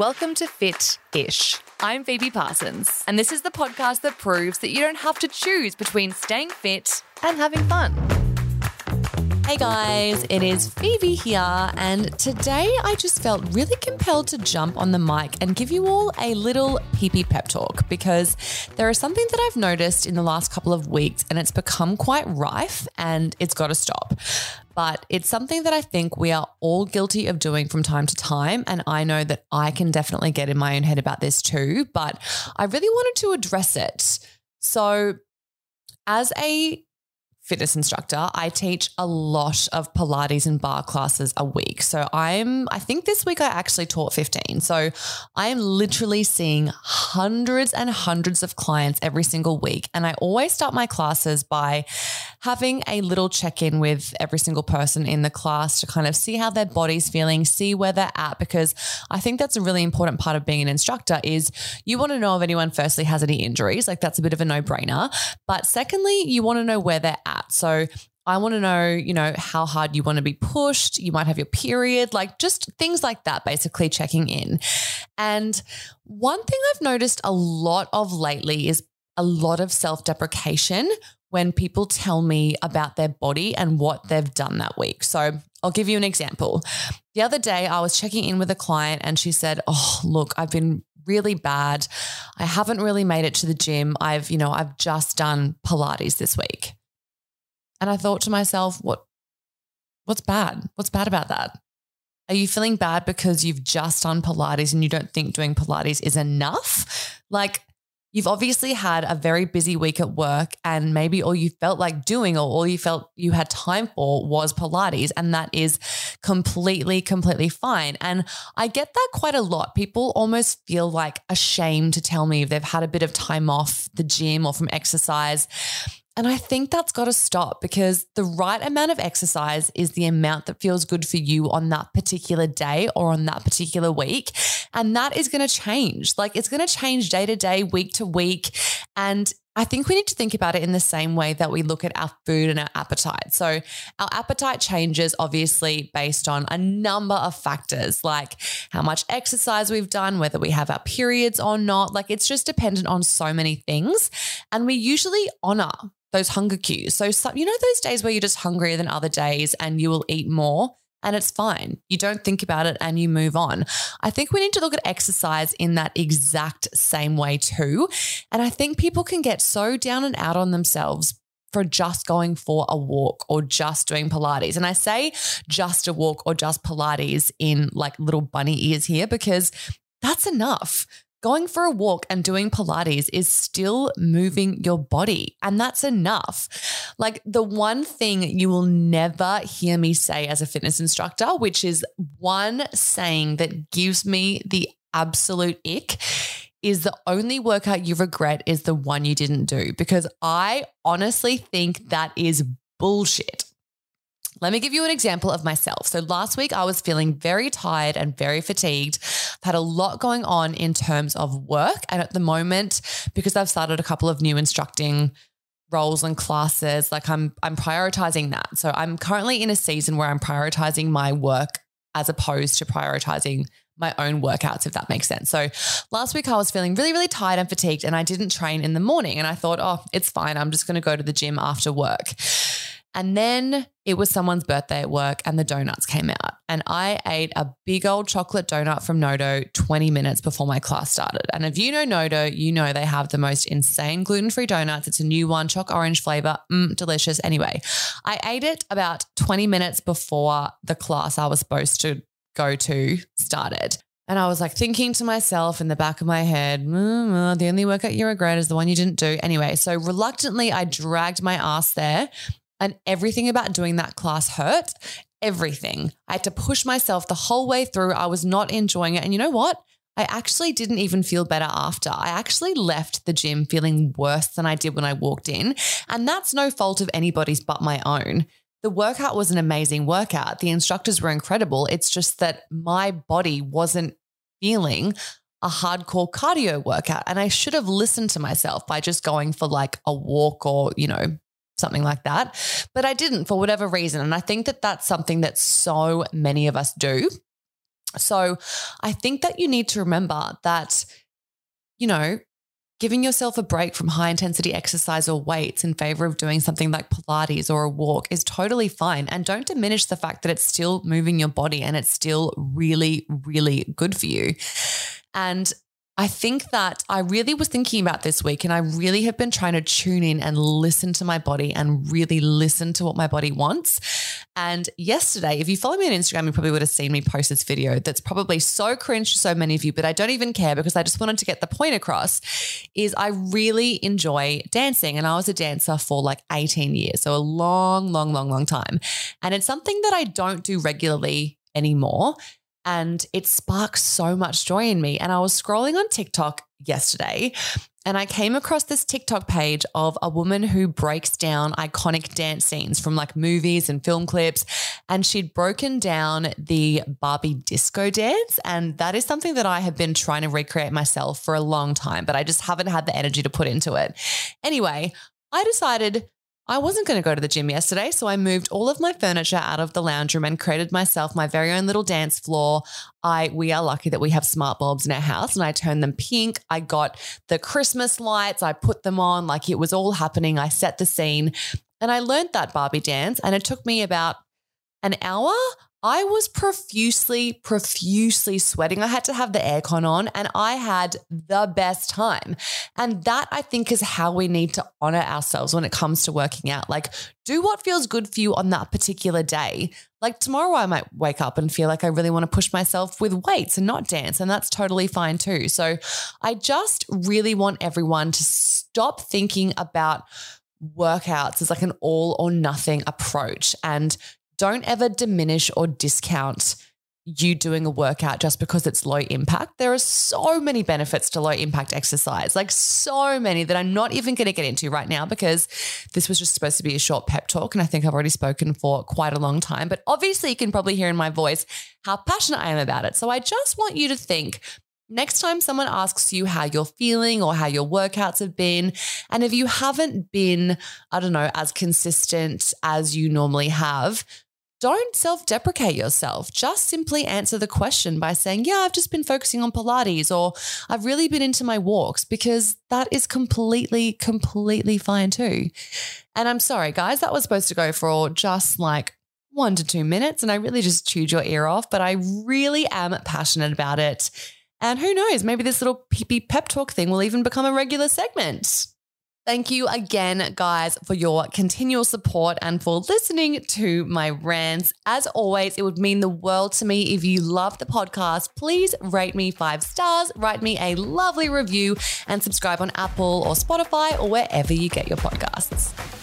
Welcome to Fit Ish. I'm Phoebe Parsons, and this is the podcast that proves that you don't have to choose between staying fit and having fun. Hey guys, it is Phoebe here, and today I just felt really compelled to jump on the mic and give you all a little Phoebe pep talk because there is something that I've noticed in the last couple of weeks and it's become quite rife and it's got to stop. But it's something that I think we are all guilty of doing from time to time. And I know that I can definitely get in my own head about this too, but I really wanted to address it. So, as a fitness instructor, I teach a lot of Pilates and barre classes a week. So I'm, I think this week I actually taught 15. So I am literally seeing hundreds and hundreds of clients every single week. And I always start my classes by having a little check in with every single person in the class to kind of see how their body's feeling, see where they're at, because I think that's a really important part of being an instructor is you want to know if anyone firstly has any injuries. Like that's a bit of a no brainer. But secondly, you want to know where they're at. So I want to know, you know, how hard you want to be pushed. You might have your period, like just things like that, basically checking in. And one thing I've noticed a lot of lately is a lot of self deprecation when people tell me about their body and what they've done that week. So I'll give you an example. The other day, I was checking in with a client and she said, Oh, look, I've been really bad. I haven't really made it to the gym. I've, you know, I've just done Pilates this week. And I thought to myself, what what's bad? What's bad about that? Are you feeling bad because you've just done Pilates and you don't think doing Pilates is enough? Like you've obviously had a very busy week at work and maybe all you felt like doing or all you felt you had time for was Pilates and that is completely completely fine. And I get that quite a lot. People almost feel like ashamed to tell me if they've had a bit of time off the gym or from exercise and I think that's got to stop because the right amount of exercise is the amount that feels good for you on that particular day or on that particular week. And that is going to change. Like it's going to change day to day, week to week. And I think we need to think about it in the same way that we look at our food and our appetite. So, our appetite changes obviously based on a number of factors like how much exercise we've done, whether we have our periods or not. Like, it's just dependent on so many things. And we usually honor those hunger cues. So, some, you know, those days where you're just hungrier than other days and you will eat more and it's fine. You don't think about it and you move on. I think we need to look at exercise in that exact same way too. And I think people can get so down and out on themselves for just going for a walk or just doing Pilates. And I say just a walk or just Pilates in like little bunny ears here because that's enough. Going for a walk and doing Pilates is still moving your body, and that's enough. Like the one thing you will never hear me say as a fitness instructor, which is one saying that gives me the absolute ick, is the only workout you regret is the one you didn't do. Because I honestly think that is bullshit. Let me give you an example of myself. So last week I was feeling very tired and very fatigued. I've had a lot going on in terms of work. And at the moment, because I've started a couple of new instructing roles and classes, like I'm I'm prioritizing that. So I'm currently in a season where I'm prioritizing my work as opposed to prioritizing my own workouts, if that makes sense. So last week I was feeling really, really tired and fatigued, and I didn't train in the morning. And I thought, oh, it's fine. I'm just going to go to the gym after work. And then it was someone's birthday at work and the donuts came out. And I ate a big old chocolate donut from Nodo 20 minutes before my class started. And if you know Nodo, you know they have the most insane gluten free donuts. It's a new one, choc orange flavor. Mm, delicious. Anyway, I ate it about 20 minutes before the class I was supposed to go to started. And I was like thinking to myself in the back of my head, mm, the only workout you regret is the one you didn't do. Anyway, so reluctantly, I dragged my ass there and everything about doing that class hurt. Everything. I had to push myself the whole way through. I was not enjoying it. And you know what? I actually didn't even feel better after. I actually left the gym feeling worse than I did when I walked in. And that's no fault of anybody's but my own. The workout was an amazing workout. The instructors were incredible. It's just that my body wasn't feeling a hardcore cardio workout. And I should have listened to myself by just going for like a walk or, you know, something like that. But I didn't for whatever reason. And I think that that's something that so many of us do. So I think that you need to remember that, you know, giving yourself a break from high intensity exercise or weights in favor of doing something like Pilates or a walk is totally fine. And don't diminish the fact that it's still moving your body and it's still really, really good for you. And I think that I really was thinking about this week and I really have been trying to tune in and listen to my body and really listen to what my body wants. And yesterday, if you follow me on Instagram, you probably would have seen me post this video that's probably so cringe to so many of you, but I don't even care because I just wanted to get the point across is I really enjoy dancing and I was a dancer for like 18 years. So a long, long, long, long time. And it's something that I don't do regularly anymore and it sparks so much joy in me. And I was scrolling on TikTok yesterday and I came across this TikTok page of a woman who breaks down iconic dance scenes from like movies and film clips. And she'd broken down the Barbie disco dance. And that is something that I have been trying to recreate myself for a long time, but I just haven't had the energy to put into it. Anyway, I decided I wasn't going to go to the gym yesterday, so I moved all of my furniture out of the lounge room and created myself my very own little dance floor. I we are lucky that we have smart bulbs in our house and I turned them pink. I got the Christmas lights, I put them on like it was all happening. I set the scene and I learned that Barbie dance and it took me about an hour I was profusely, profusely sweating. I had to have the aircon on and I had the best time. And that I think is how we need to honor ourselves when it comes to working out. Like, do what feels good for you on that particular day. Like, tomorrow I might wake up and feel like I really want to push myself with weights and not dance. And that's totally fine too. So I just really want everyone to stop thinking about workouts as like an all or nothing approach and don't ever diminish or discount you doing a workout just because it's low impact. There are so many benefits to low impact exercise, like so many that I'm not even going to get into right now because this was just supposed to be a short pep talk. And I think I've already spoken for quite a long time. But obviously, you can probably hear in my voice how passionate I am about it. So I just want you to think Next time someone asks you how you're feeling or how your workouts have been, and if you haven't been, I don't know, as consistent as you normally have, don't self deprecate yourself. Just simply answer the question by saying, Yeah, I've just been focusing on Pilates or I've really been into my walks because that is completely, completely fine too. And I'm sorry, guys, that was supposed to go for just like one to two minutes. And I really just chewed your ear off, but I really am passionate about it. And who knows, maybe this little Phoebe pep talk thing will even become a regular segment. Thank you again, guys, for your continual support and for listening to my rants. As always, it would mean the world to me if you love the podcast. Please rate me five stars, write me a lovely review, and subscribe on Apple or Spotify or wherever you get your podcasts.